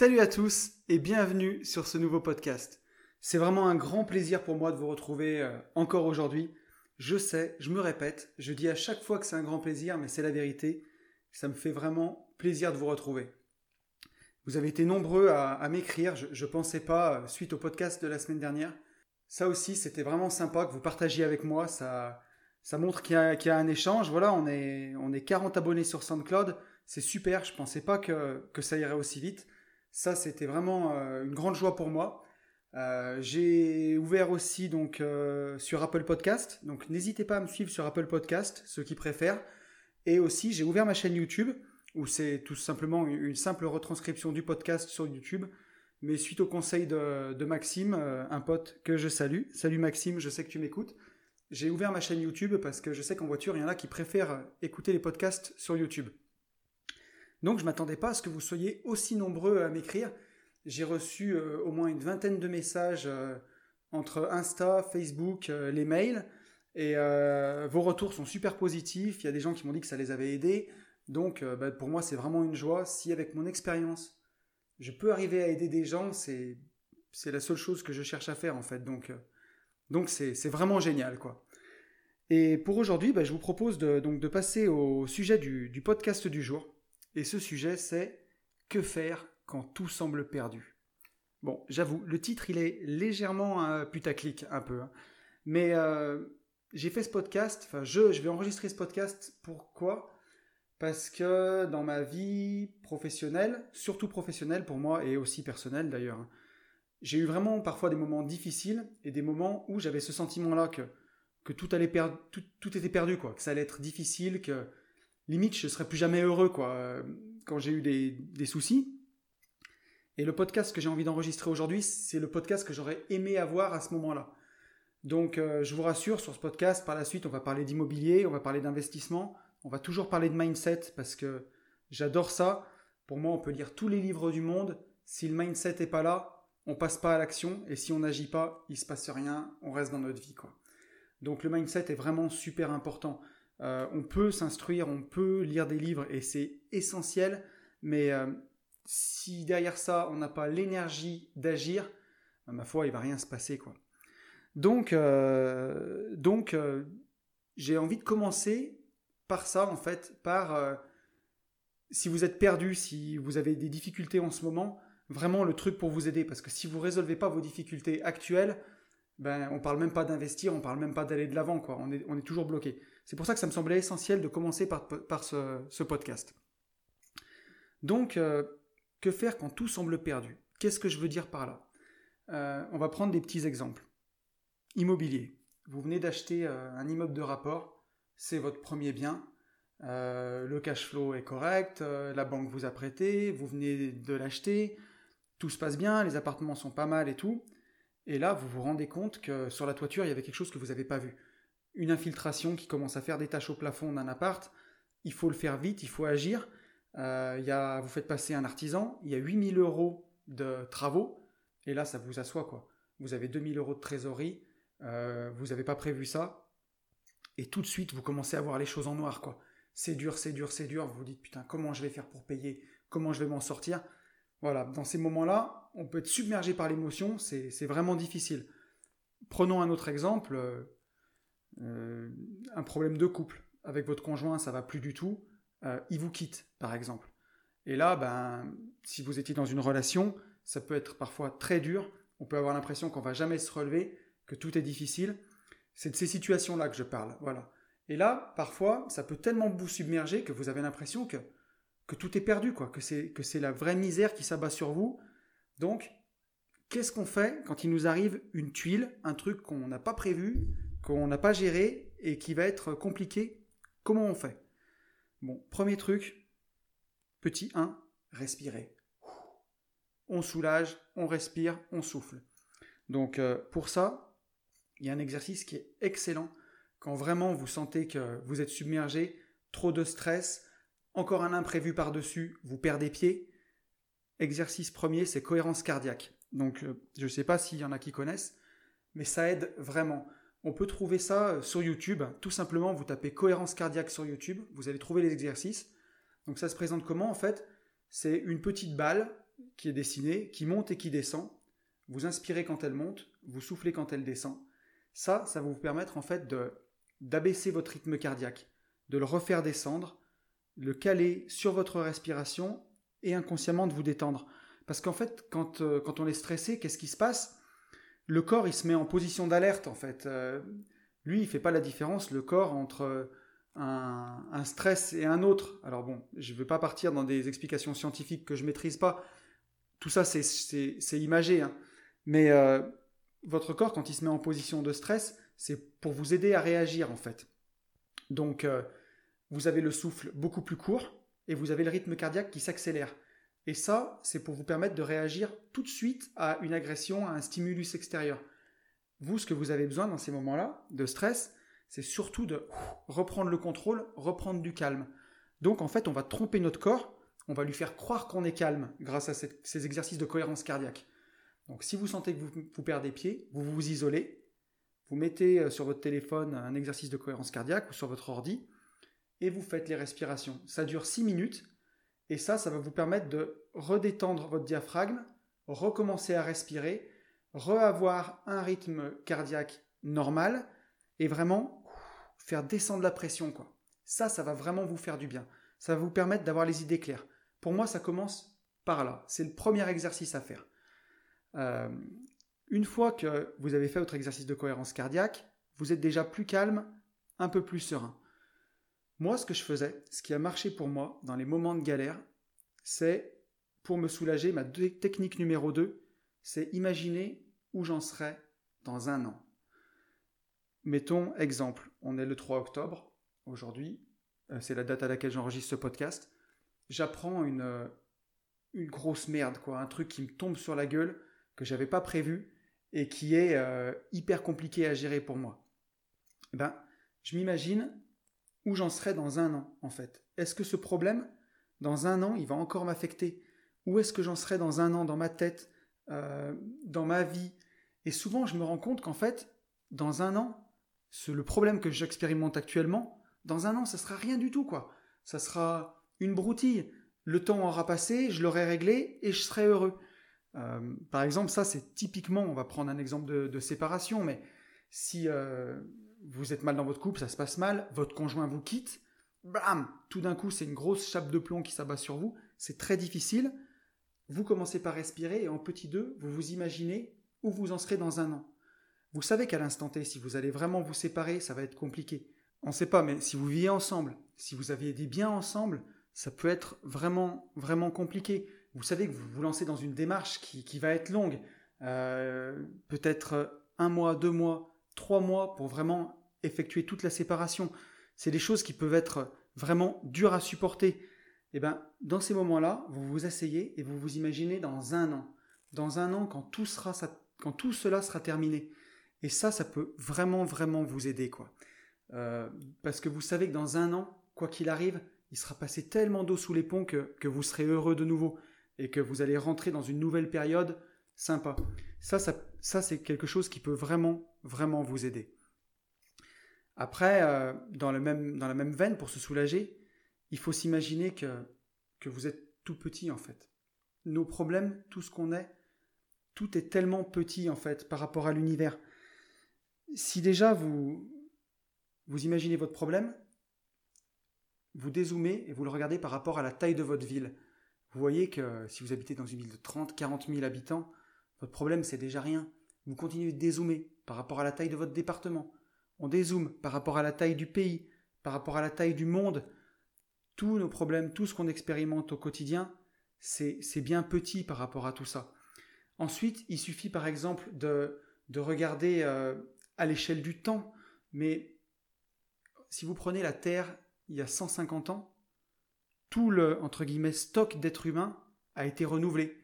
Salut à tous et bienvenue sur ce nouveau podcast. C'est vraiment un grand plaisir pour moi de vous retrouver euh, encore aujourd'hui. Je sais, je me répète, je dis à chaque fois que c'est un grand plaisir, mais c'est la vérité. Ça me fait vraiment plaisir de vous retrouver. Vous avez été nombreux à, m'écrire, je ne pensais pas, euh, suite au podcast de la semaine dernière. Ça aussi, c'était vraiment sympa que vous partagiez avec moi. Ça, ça montre qu'il y, a un échange. Voilà, on est, on est 40 abonnés sur SoundCloud. C'est super, je ne pensais pas que, que ça irait aussi vite. Ça, c'était vraiment euh, une grande joie pour moi. Euh, j'ai ouvert aussi donc euh, sur Apple Podcast, donc n'hésitez pas à me suivre sur Apple Podcast, ceux qui préfèrent. Et aussi, j'ai ouvert ma chaîne YouTube, où c'est tout simplement une simple retranscription du podcast sur YouTube. Mais suite au conseil de, Maxime, un pote que je salue, salut Maxime, je sais que tu m'écoutes, j'ai ouvert ma chaîne YouTube parce que je sais qu'en voiture, il y en a qui préfèrent écouter les podcasts sur YouTube. Donc je m'attendais pas à ce que vous soyez aussi nombreux à m'écrire. J'ai reçu euh, au moins une vingtaine de messages euh, entre Insta, Facebook, euh, les mails. Et vos retours sont super positifs. Il y a des gens qui m'ont dit que ça les avait aidés. Donc bah, pour moi c'est vraiment une joie. Si avec mon expérience je peux arriver à aider des gens, c'est la seule chose que je cherche à faire en fait. Donc donc c'est vraiment génial quoi. Et pour aujourd'hui, bah, je vous propose de, donc de passer au sujet du podcast du jour. Et ce sujet, c'est Que faire quand tout semble perdu Bon, j'avoue, le titre, il est légèrement euh, putaclic, un peu. Hein. Mais euh, j'ai fait ce podcast, enfin, je, je vais enregistrer ce podcast. Pourquoi? Parce que dans ma vie professionnelle, surtout professionnelle pour moi et aussi personnelle d'ailleurs, hein, j'ai eu vraiment parfois des moments difficiles et des moments où j'avais ce sentiment-là que, que tout, allait tout, tout était perdu, quoi, que ça allait être difficile, que limite, je serais plus jamais heureux, quoi, quand j'ai eu des, soucis. Et le podcast que j'ai envie d'enregistrer aujourd'hui, c'est le podcast que j'aurais aimé avoir à ce moment-là. Donc, euh, je vous rassure, sur ce podcast, par la suite, on va parler d'immobilier, on va parler d'investissement, on va toujours parler de mindset parce que j'adore ça. Pour moi, on peut lire tous les livres du monde. Si le mindset n'est pas là, on passe pas à l'action. Et si on n'agit pas, il se passe rien, on reste dans notre vie, quoi. Donc, le mindset est vraiment super important. Euh, on peut s'instruire, on peut lire des livres et c'est essentiel, mais euh, si derrière ça on n'a pas l'énergie d'agir, euh, ma foi, il va rien se passer quoi. Donc, donc j'ai envie de commencer par ça en fait, par si vous êtes perdu, si vous avez des difficultés en ce moment, vraiment le truc pour vous aider, parce que si vous résolvez pas vos difficultés actuelles, ben on parle même pas d'investir, on parle même pas d'aller de l'avant quoi, on est, on est toujours bloqué. C'est pour ça que ça me semblait essentiel de commencer par, ce, podcast. Donc, euh, que faire quand tout semble perdu? Qu'est-ce que je veux dire par là? Euh, On va prendre des petits exemples. Immobilier. Vous venez d'acheter euh, un immeuble de rapport, c'est votre premier bien. le cash flow est correct, la banque vous a prêté, vous venez de l'acheter, tout se passe bien, les appartements sont pas mal et tout. Et là, vous vous rendez compte que sur la toiture, il y avait quelque chose que vous n'avez pas vu une infiltration qui commence à faire des taches au plafond d'un appart, il faut le faire vite, il faut agir. Euh, y a, vous faites passer un artisan, il y a 8000 euros de travaux, et là ça vous assoit quoi. Vous avez 2000 euros de trésorerie, euh, vous n'avez pas prévu ça, et tout de suite vous commencez à voir les choses en noir quoi. C'est dur, c'est dur, c'est dur, vous vous dites putain comment je vais faire pour payer, comment je vais m'en sortir? Voilà, dans ces moments-là, on peut être submergé par l'émotion, c'est vraiment difficile. Prenons un autre exemple, euh, un problème de couple avec votre conjoint, ça va plus du tout, euh, il vous quitte, par exemple. Et là, ben, si vous étiez dans une relation, ça peut être parfois très dur. On peut avoir l'impression qu'on va jamais se relever, que tout est difficile. C'est de ces situations-là que je parle. Voilà. Et là, parfois, ça peut tellement vous submerger que vous avez l'impression que, que tout est perdu, quoi, que c'est, que c'est la vraie misère qui s'abat sur vous. Donc, qu'est-ce qu'on fait quand il nous arrive une tuile, un truc qu'on n'a pas prévu, qu'on n'a pas géré et qui va être compliqué, comment on fait? Bon, premier truc, petit 1, respirer. On soulage, on respire, on souffle. Donc euh, pour ça, il y a un exercice qui est excellent. Quand vraiment vous sentez que vous êtes submergé, trop de stress, encore un imprévu par-dessus, vous perdez pied. Exercice premier, c'est cohérence cardiaque. Donc euh, je ne sais pas s'il y en a qui connaissent, mais ça aide vraiment. On peut trouver ça euh, sur YouTube. Tout simplement, vous tapez cohérence cardiaque sur YouTube, vous allez trouver les exercices. Donc ça se présente comment en fait? C'est une petite balle qui est dessinée, qui monte et qui descend. Vous inspirez quand elle monte, vous soufflez quand elle descend. Ça, ça va vous permettre en fait d'abaisser votre rythme cardiaque, de le refaire descendre, le caler sur votre respiration et inconsciemment de vous détendre. Parce qu'en fait, quand, euh, quand on est stressé, qu'est-ce qui se passe? Le corps, il se met en position d'alerte en fait. Euh, lui, il fait pas la différence, le corps, entre un, stress et un autre. Alors bon, je ne vais pas partir dans des explications scientifiques que je maîtrise pas. Tout ça, c'est imagé. Hein. Mais euh, votre corps, quand il se met en position de stress, c'est pour vous aider à réagir en fait. Donc, euh, vous avez le souffle beaucoup plus court et vous avez le rythme cardiaque qui s'accélère. Et ça, c'est pour vous permettre de réagir tout de suite à une agression, à un stimulus extérieur. Vous, ce que vous avez besoin dans ces moments-là de stress, c'est surtout de reprendre le contrôle, reprendre du calme. Donc en fait, on va tromper notre corps, on va lui faire croire qu'on est calme grâce à ces exercices de cohérence cardiaque. Donc si vous sentez que vous, vous perdez pied, vous vous isolez, vous mettez euh, sur votre téléphone un exercice de cohérence cardiaque ou sur votre ordi, et vous faites les respirations. Ça dure 6 minutes, et ça, ça va vous permettre de redétendre votre diaphragme, recommencer à respirer, reavoir un rythme cardiaque normal, et vraiment faire descendre la pression. Ça, ça va vraiment vous faire du bien. Ça va vous permettre d'avoir les idées claires. Pour moi, ça commence par là. C'est le premier exercice à faire. Euh, une fois que vous avez fait votre exercice de cohérence cardiaque, vous êtes déjà plus calme, un peu plus serein. Moi, ce que je faisais, ce qui a marché pour moi dans les moments de galère, c'est pour me soulager, ma technique numéro 2, c'est imaginer où j'en serais dans un an. Mettons exemple, on est le 3 octobre aujourd'hui, euh, c'est la date à laquelle j'enregistre ce podcast. J'apprends une, euh, une grosse merde, quoi, un truc qui me tombe sur la gueule que j'avais pas prévu et qui est euh, hyper compliqué à gérer pour moi. Eh ben, je m'imagine où j'en serai dans un an, en fait. Est-ce que ce problème, dans un an, il va encore m'affecter? Où est-ce que j'en serai dans un an, dans ma tête, euh, dans ma vie? Et souvent, je me rends compte qu'en fait, dans un an, le problème que j'expérimente actuellement, dans un an, ça sera rien du tout, quoi. Ça sera une broutille. Le temps aura passé, je l'aurai réglé et je serai heureux. Euh, par exemple, ça c'est typiquement, on va prendre un exemple de, séparation, mais si euh, vous êtes mal dans votre couple, ça se passe mal, votre conjoint vous quitte, bam, tout d'un coup c'est une grosse chape de plomb qui s'abat sur vous, c'est très difficile. Vous commencez par respirer et en petit 2, vous vous imaginez où vous en serez dans un an. Vous savez qu'à l'instant T, si vous allez vraiment vous séparer, ça va être compliqué. On ne sait pas, mais si vous vivez ensemble, si vous aviez des biens ensemble, ça peut être vraiment, vraiment compliqué vous savez que vous vous lancez dans une démarche qui, va être longue, euh, peut-être un mois, deux mois, trois mois pour vraiment effectuer toute la séparation. C'est des choses qui peuvent être vraiment dures à supporter. Et eh ben, dans ces moments-là, vous vous asseyez et vous vous imaginez dans un an. Dans un an, quand tout, sera, quand tout cela sera terminé. Et ça, ça peut vraiment, vraiment vous aider, quoi. Euh, parce que vous savez que dans un an, quoi qu'il arrive, il sera passé tellement d'eau sous les ponts que, que vous serez heureux de nouveau et que vous allez rentrer dans une nouvelle période sympa. Ça, ça, c'est quelque chose qui peut vraiment, vraiment vous aider. Après, euh, dans, dans la même veine, pour se soulager, il faut s'imaginer que, que vous êtes tout petit en fait. Nos problèmes, tout ce qu'on est, tout est tellement petit en fait par rapport à l'univers. Si déjà vous, vous imaginez votre problème, vous dézoomez et vous le regardez par rapport à la taille de votre ville. Vous voyez que si vous habitez dans une ville de 30, 40 000 habitants, votre problème c'est déjà rien. Vous continuez de dézoomer par rapport à la taille de votre département. On dézoome par rapport à la taille du pays, par rapport à la taille du monde. Tous nos problèmes, tout ce qu'on expérimente au quotidien, c'est bien petit par rapport à tout ça. Ensuite, il suffit par exemple de, de regarder euh, à l'échelle du temps. Mais si vous prenez la Terre il y a 150 ans, tout le stock d'êtres humains a été renouvelé.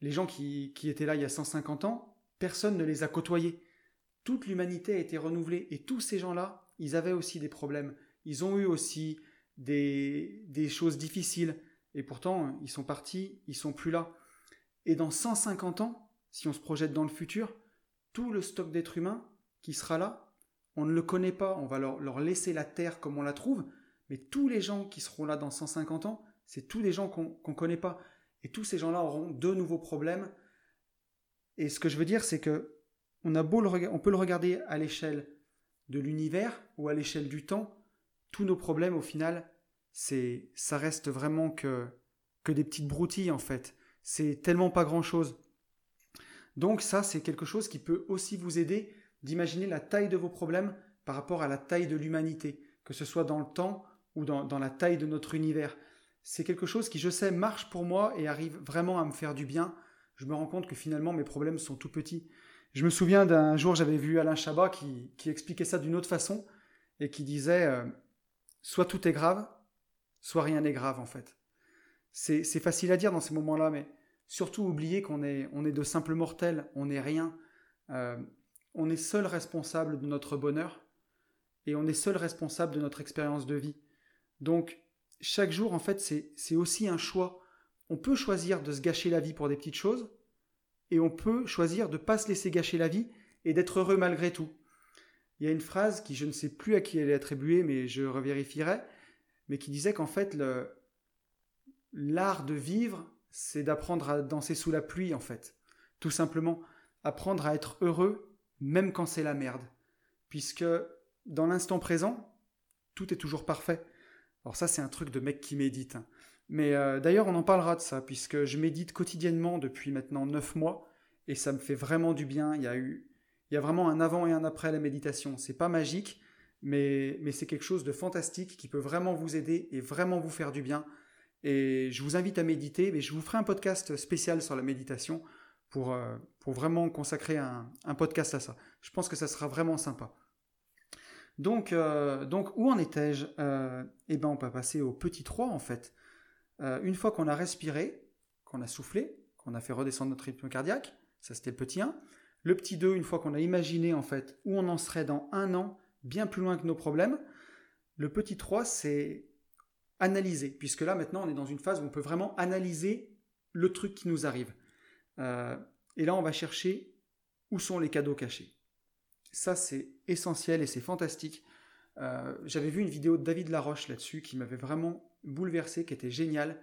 Les gens qui, étaient là il y a 150 ans, personne ne les a côtoyés. Toute l'humanité a été renouvelée et tous ces gens-là, ils avaient aussi des problèmes. Ils ont eu aussi des, choses difficiles et pourtant ils sont partis, ils sont plus là. Et dans 150 ans, si on se projette dans le futur, tout le stock d'êtres humains qui sera là, on ne le connaît pas, on va leur, leur laisser la terre comme on la trouve, mais tous les gens qui seront là dans 150 ans, c'est tous des gens qu'on ne connaît pas. Et tous ces gens-là auront de nouveaux problèmes. Et ce que je veux dire, c'est que on, peut le regarder à l'échelle de l'univers ou à l'échelle du temps. Tous nos problèmes, au final, ça reste vraiment que, des petites broutilles, en fait. C'est tellement pas grand-chose. Donc ça, c'est quelque chose qui peut aussi vous aider d'imaginer la taille de vos problèmes par rapport à la taille de l'humanité, que ce soit dans le temps ou dans la taille de notre univers. C'est quelque chose qui, je sais, marche pour moi et arrive vraiment à me faire du bien. Je me rends compte que finalement mes problèmes sont tout petits. Je me souviens d'un jour, j'avais vu Alain Chabat qui, expliquait ça d'une autre façon et qui disait euh, soit tout est grave, soit rien n'est grave en fait. C'est facile à dire dans ces moments-là, mais surtout oublier qu'on est, on est de simples mortels, on n'est rien. Euh, on est seul responsable de notre bonheur et on est seul responsable de notre expérience de vie. Donc, chaque jour, en fait, c'est aussi un choix. On peut choisir de se gâcher la vie pour des petites choses, et on peut choisir de ne pas se laisser gâcher la vie et d'être heureux malgré tout. Il y a une phrase qui, je ne sais plus à qui elle est attribuée, mais je revérifierai, mais qui disait qu'en fait, l'art de vivre, c'est d'apprendre à danser sous la pluie, en fait. Tout simplement, apprendre à être heureux, même quand c'est la merde. Puisque dans l'instant présent, tout est toujours parfait. Alors ça, c'est un truc de mec qui médite. Hein. Mais euh, d'ailleurs, on en parlera de ça, puisque je médite quotidiennement depuis maintenant 9 mois, et ça me fait vraiment du bien. Il y a, eu, il y a vraiment un avant et un après la méditation. C'est pas magique, mais, mais c'est quelque chose de fantastique qui peut vraiment vous aider et vraiment vous faire du bien. Et je vous invite à méditer, mais je vous ferai un podcast spécial sur la méditation pour, euh, pour vraiment consacrer un, podcast à ça. Je pense que ça sera vraiment sympa. Donc, euh, donc où en étais-je? Eh ben, on peut passer au petit 3 en fait. Euh, une fois qu'on a respiré, qu'on a soufflé, qu'on a fait redescendre notre rythme cardiaque, ça c'était le petit 1. Le petit 2, une fois qu'on a imaginé en fait où on en serait dans un an, bien plus loin que nos problèmes. Le petit 3, c'est analyser, puisque là maintenant on est dans une phase où on peut vraiment analyser le truc qui nous arrive. Euh, et là on va chercher où sont les cadeaux cachés. Ça c'est essentiel et c'est fantastique. Euh, j'avais vu une vidéo de David Laroche là-dessus qui m'avait vraiment bouleversé, qui était génial.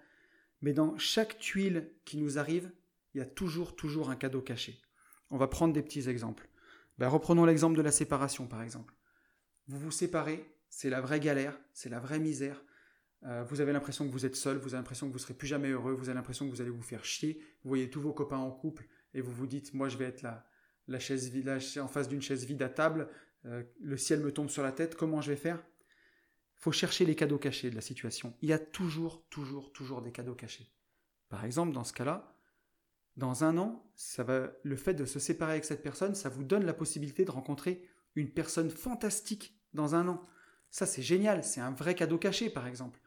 Mais dans chaque tuile qui nous arrive, il y a toujours, toujours un cadeau caché. On va prendre des petits exemples. Ben, reprenons l'exemple de la séparation, par exemple. Vous vous séparez, c'est la vraie galère, c'est la vraie misère. Euh, vous avez l'impression que vous êtes seul, vous avez l'impression que vous serez plus jamais heureux, vous avez l'impression que vous allez vous faire chier, vous voyez tous vos copains en couple et vous vous dites, moi je vais être la, la chaise vide, en face d'une chaise vide à table, euh, le ciel me tombe sur la tête, comment je vais faire? Faut chercher les cadeaux cachés de la situation. Il y a toujours, toujours, toujours des cadeaux cachés. Par exemple, dans ce cas-là, dans un an, le fait de se séparer avec cette personne, ça vous donne la possibilité de rencontrer une personne fantastique dans un an. Ça, c'est génial, c'est un vrai cadeau caché, par exemple.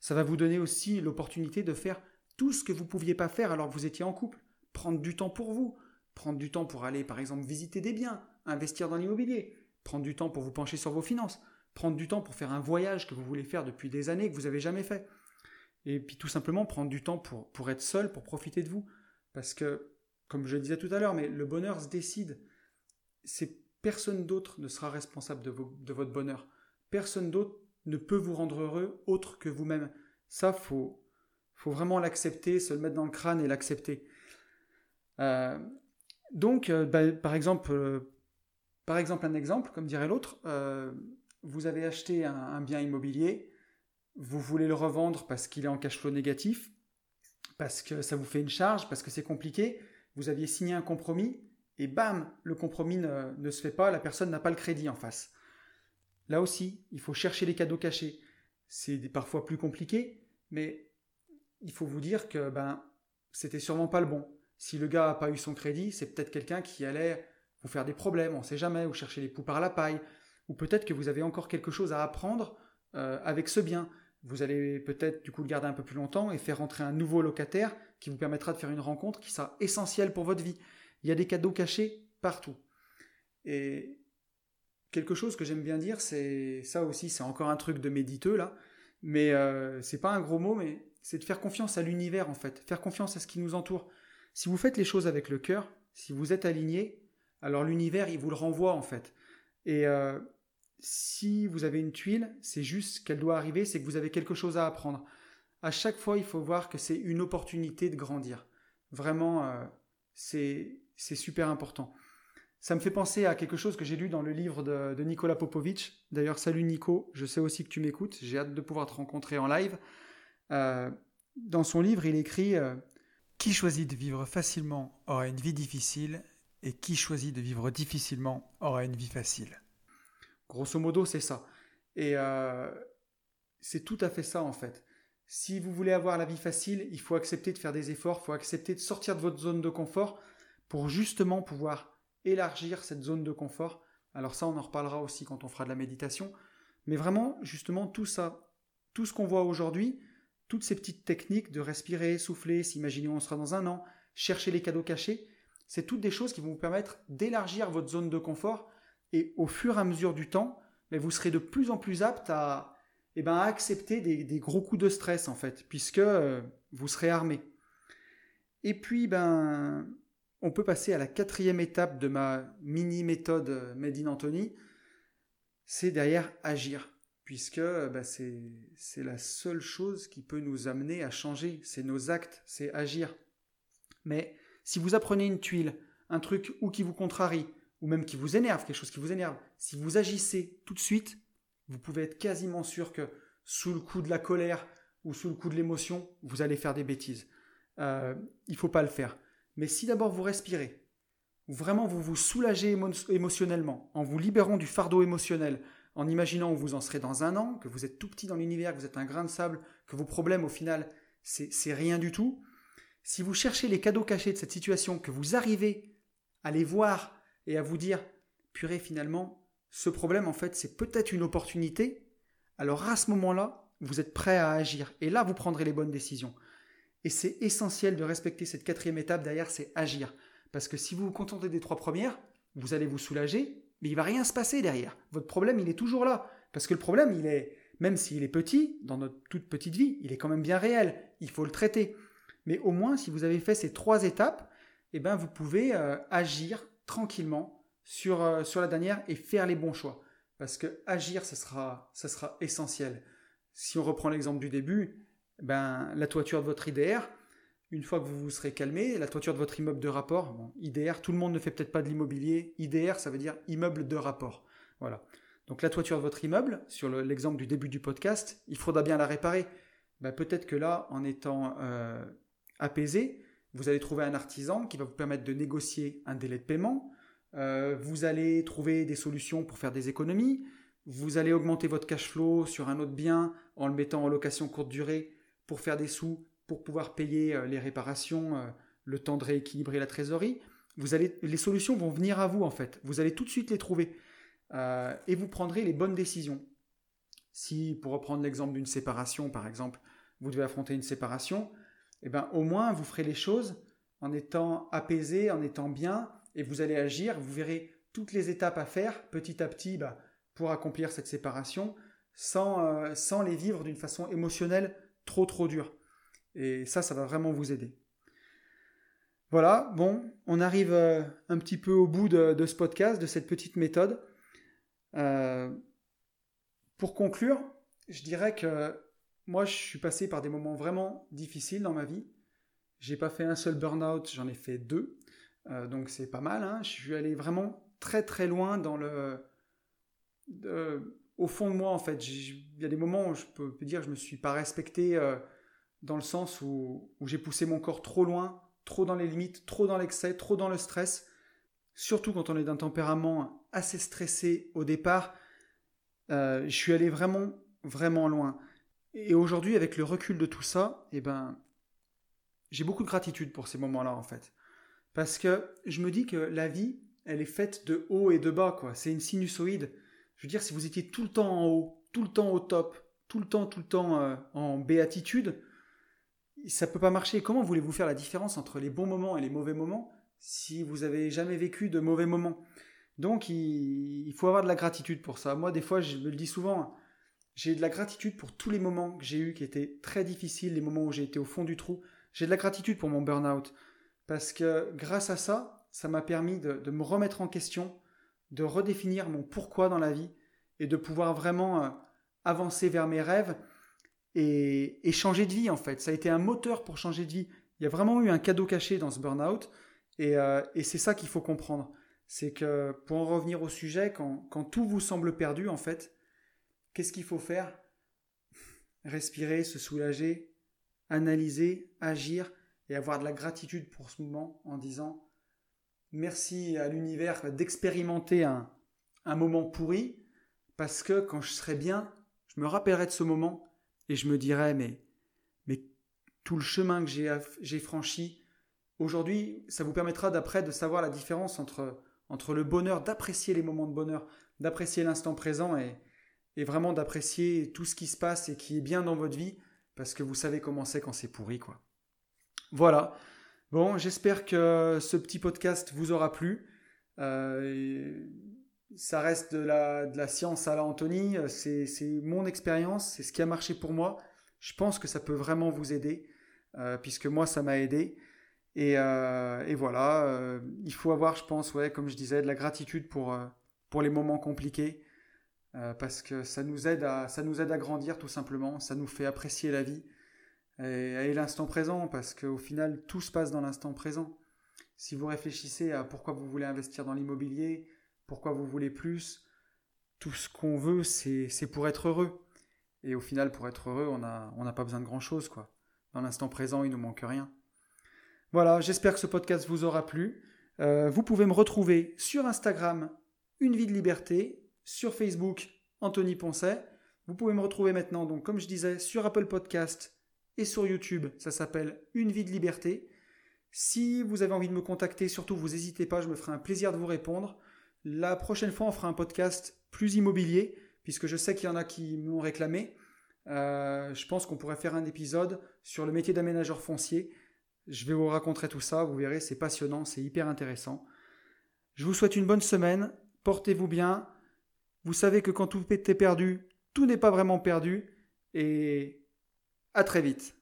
Ça va vous donner aussi l'opportunité de faire tout ce que vous ne pouviez pas faire alors que vous étiez en couple. Prendre du temps pour vous, prendre du temps pour aller, par exemple, visiter des biens, investir dans l'immobilier, prendre du temps pour vous pencher sur vos finances, prendre du temps pour faire un voyage que vous voulez faire depuis des années que vous n'avez jamais fait. Et puis tout simplement prendre du temps pour, pour être seul, pour profiter de vous. Parce que, comme je le disais tout à l'heure, mais le bonheur se décide. C'est personne d'autre ne sera responsable de, votre bonheur. Personne d'autre ne peut vous rendre heureux autre que vous-même. Ça, faut, faut vraiment l'accepter, se le mettre dans le crâne et l'accepter. Euh, donc, euh, bah, par exemple, euh, par exemple, un exemple, comme dirait l'autre, vous avez acheté un, bien immobilier, vous voulez le revendre parce qu'il est en cash flow négatif, parce que ça vous fait une charge, parce que c'est compliqué, vous aviez signé un compromis, et bam, le compromis ne, se fait pas, la personne n'a pas le crédit en face. Là aussi, il faut chercher les cadeaux cachés. C'est parfois plus compliqué, mais il faut vous dire que ben, c'était sûrement pas le bon. Si le gars n'a pas eu son crédit, c'est peut-être quelqu'un qui allait vous faire des problèmes, on ne sait jamais, ou chercher les poux par la paille, ou peut-être que vous avez encore quelque chose à apprendre euh, avec ce bien. Vous allez peut-être du coup le garder un peu plus longtemps et faire rentrer un nouveau locataire qui vous permettra de faire une rencontre qui sera essentielle pour votre vie. Il y a des cadeaux cachés partout. Et quelque chose que j'aime bien dire, c'est ça aussi, c'est encore un truc de méditeux là, mais euh, c'est pas un gros mot, mais c'est de faire confiance à l'univers en fait, faire confiance à ce qui nous entoure. Si vous faites les choses avec le cœur, si vous êtes aligné, alors l'univers il vous le renvoie en fait. Et euh, si vous avez une tuile, c'est juste qu'elle doit arriver, c'est que vous avez quelque chose à apprendre. à chaque fois, il faut voir que c'est une opportunité de grandir. Vraiment, euh, c'est super important. Ça me fait penser à quelque chose que j'ai lu dans le livre de, Nicolas Popovic. D'ailleurs, salut Nico, je sais aussi que tu m'écoutes, j'ai hâte de pouvoir te rencontrer en live. Euh, dans son livre, il écrit euh, Qui choisit de vivre facilement aura une vie difficile, et qui choisit de vivre difficilement aura une vie facile. Grosso modo, c'est ça. Et euh, c'est tout à fait ça en fait. Si vous voulez avoir la vie facile, il faut accepter de faire des efforts, il faut accepter de sortir de votre zone de confort pour justement pouvoir élargir cette zone de confort. Alors ça, on en reparlera aussi quand on fera de la méditation. Mais vraiment, justement, tout ça, tout ce qu'on voit aujourd'hui, toutes ces petites techniques de respirer, souffler, s'imaginer où on sera dans un an, chercher les cadeaux cachés, c'est toutes des choses qui vont vous permettre d'élargir votre zone de confort et au fur et à mesure du temps, mais vous serez de plus en plus apte à, eh ben, accepter des, gros coups de stress en fait, puisque euh, vous serez armé. Et puis, ben, on peut passer à la quatrième étape de ma mini méthode euh, Made in Anthony, c'est derrière agir, puisque ben, c'est la seule chose qui peut nous amener à changer, c'est nos actes, c'est agir. Mais si vous apprenez une tuile, un truc ou qui vous contrarie, ou même qui vous énerve, quelque chose qui vous énerve, si vous agissez tout de suite, vous pouvez être quasiment sûr que sous le coup de la colère ou sous le coup de l'émotion, vous allez faire des bêtises. Euh, il ne faut pas le faire. Mais si d'abord vous respirez, vraiment vous vous soulagez émotionnellement, en vous libérant du fardeau émotionnel, en imaginant où vous en serez dans un an, que vous êtes tout petit dans l'univers, que vous êtes un grain de sable, que vos problèmes au final, c'est rien du tout. Si vous cherchez les cadeaux cachés de cette situation, que vous arrivez à les voir et à vous dire, purée, finalement, ce problème, en fait, c'est peut-être une opportunité, alors à ce moment-là, vous êtes prêt à agir. Et là, vous prendrez les bonnes décisions. Et c'est essentiel de respecter cette quatrième étape derrière, c'est agir. Parce que si vous vous contentez des trois premières, vous allez vous soulager, mais il va rien se passer derrière. Votre problème, il est toujours là. Parce que le problème, il est, même s'il est petit, dans notre toute petite vie, il est quand même bien réel. Il faut le traiter. Mais au moins, si vous avez fait ces trois étapes, eh ben, vous pouvez euh, agir tranquillement sur, euh, sur la dernière et faire les bons choix. Parce que agir, ça sera, sera essentiel. Si on reprend l'exemple du début, ben, la toiture de votre IDR, une fois que vous vous serez calmé, la toiture de votre immeuble de rapport, IDR, tout le monde ne fait peut-être pas de l'immobilier. IDR, ça veut dire immeuble de rapport. Voilà. Donc la toiture de votre immeuble, sur l'exemple du début du podcast, il faudra bien la réparer. Ben, peut-être que là, en étant euh, apaisé, vous allez trouver un artisan qui va vous permettre de négocier un délai de paiement. Euh, vous allez trouver des solutions pour faire des économies. Vous allez augmenter votre cash flow sur un autre bien en le mettant en location courte durée pour faire des sous, pour pouvoir payer euh, les réparations, euh, le temps de rééquilibrer la trésorerie. Vous allez, les solutions vont venir à vous en fait. Vous allez tout de suite les trouver et vous prendrez les bonnes décisions. Si, pour reprendre l'exemple d'une séparation par exemple, vous devez affronter une séparation, eh ben, au moins vous ferez les choses en étant apaisé, en étant bien, et vous allez agir, vous verrez toutes les étapes à faire petit à petit bah, pour accomplir cette séparation sans, euh, sans les vivre d'une façon émotionnelle trop trop dure. Et ça, ça va vraiment vous aider. Voilà, bon, on arrive euh, un petit peu au bout de, ce podcast, de cette petite méthode. Euh, pour conclure, je dirais que moi, je suis passé par des moments vraiment difficiles dans ma vie. J'ai pas fait un seul burn-out, j'en ai fait deux. Euh, donc c'est pas mal. Hein. Je suis allé vraiment très très loin dans le. au fond de moi, en fait. Il y a des moments où je peux dire que je me suis pas respecté euh, dans le sens où, j'ai poussé mon corps trop loin, trop dans les limites, trop dans l'excès, trop dans le stress. Surtout quand on est d'un tempérament assez stressé au départ. Euh, je suis allé vraiment, vraiment loin. Et aujourd'hui, avec le recul de tout ça, eh ben, j'ai beaucoup de gratitude pour ces moments-là, en fait. Parce que je me dis que la vie, elle est faite de haut et de bas, quoi. C'est une sinusoïde. Je veux dire, si vous étiez tout le temps en haut, tout le temps au top, tout le temps, tout le temps euh, en béatitude, ça peut pas marcher. Comment voulez-vous faire la différence entre les bons moments et les mauvais moments si vous avez jamais vécu de mauvais moments? Donc, il, il faut avoir de la gratitude pour ça. Moi, des fois, je me le dis souvent, j'ai de la gratitude pour tous les moments que j'ai eus qui étaient très difficiles, les moments où j'ai été au fond du trou. J'ai de la gratitude pour mon burn-out. Parce que grâce à ça, ça m'a permis de, me remettre en question, de redéfinir mon pourquoi dans la vie et de pouvoir vraiment euh, avancer vers mes rêves et, changer de vie en fait. Ça a été un moteur pour changer de vie. Il y a vraiment eu un cadeau caché dans ce burn-out et, euh, c'est ça qu'il faut comprendre. C'est que pour en revenir au sujet, quand, quand tout vous semble perdu en fait, qu'est-ce qu'il faut faire? Respirer, se soulager, analyser, agir et avoir de la gratitude pour ce moment en disant merci à l'univers d'expérimenter un, un moment pourri parce que quand je serai bien, je me rappellerai de ce moment et je me dirais, mais, mais tout le chemin que j'ai franchi, aujourd'hui, ça vous permettra d'après de savoir la différence entre le bonheur, d'apprécier les moments de bonheur, d'apprécier l'instant présent et, et vraiment d'apprécier tout ce qui se passe et qui est bien dans votre vie, parce que vous savez comment c'est quand c'est pourri, quoi. Voilà. Bon, j'espère que ce petit podcast vous aura plu. Euh, ça reste de la, de la science à la Anthony, c'est mon expérience, c'est ce qui a marché pour moi. Je pense que ça peut vraiment vous aider, euh, puisque moi, ça m'a aidé. Et, euh, et voilà, il faut avoir, je pense, ouais, comme je disais, de la gratitude pour, pour les moments compliqués, parce que ça nous, aide à, ça nous aide à grandir tout simplement, ça nous fait apprécier la vie et, et l'instant présent, parce qu'au final, tout se passe dans l'instant présent. Si vous réfléchissez à pourquoi vous voulez investir dans l'immobilier, pourquoi vous voulez plus. Tout ce qu'on veut, c'est pour être heureux. Et au final, pour être heureux, on n'a on pas besoin de grand-chose. quoi. Dans l'instant présent, il nous manque rien. Voilà, j'espère que ce podcast vous aura plu. Euh, vous pouvez me retrouver sur Instagram, Une vie de liberté, sur Facebook, Anthony Poncet. Vous pouvez me retrouver maintenant, donc comme je disais, sur Apple Podcast et sur YouTube. Ça s'appelle Une vie de liberté. Si vous avez envie de me contacter, surtout vous n'hésitez pas, je me ferai un plaisir de vous répondre. La prochaine fois, on fera un podcast plus immobilier, puisque je sais qu'il y en a qui m'ont réclamé. Euh, je pense qu'on pourrait faire un épisode sur le métier d'aménageur foncier. Je vais vous raconter tout ça, vous verrez, c'est passionnant, c'est hyper intéressant. Je vous souhaite une bonne semaine, portez-vous bien. Vous savez que quand tout est perdu, tout n'est pas vraiment perdu. Et à très vite.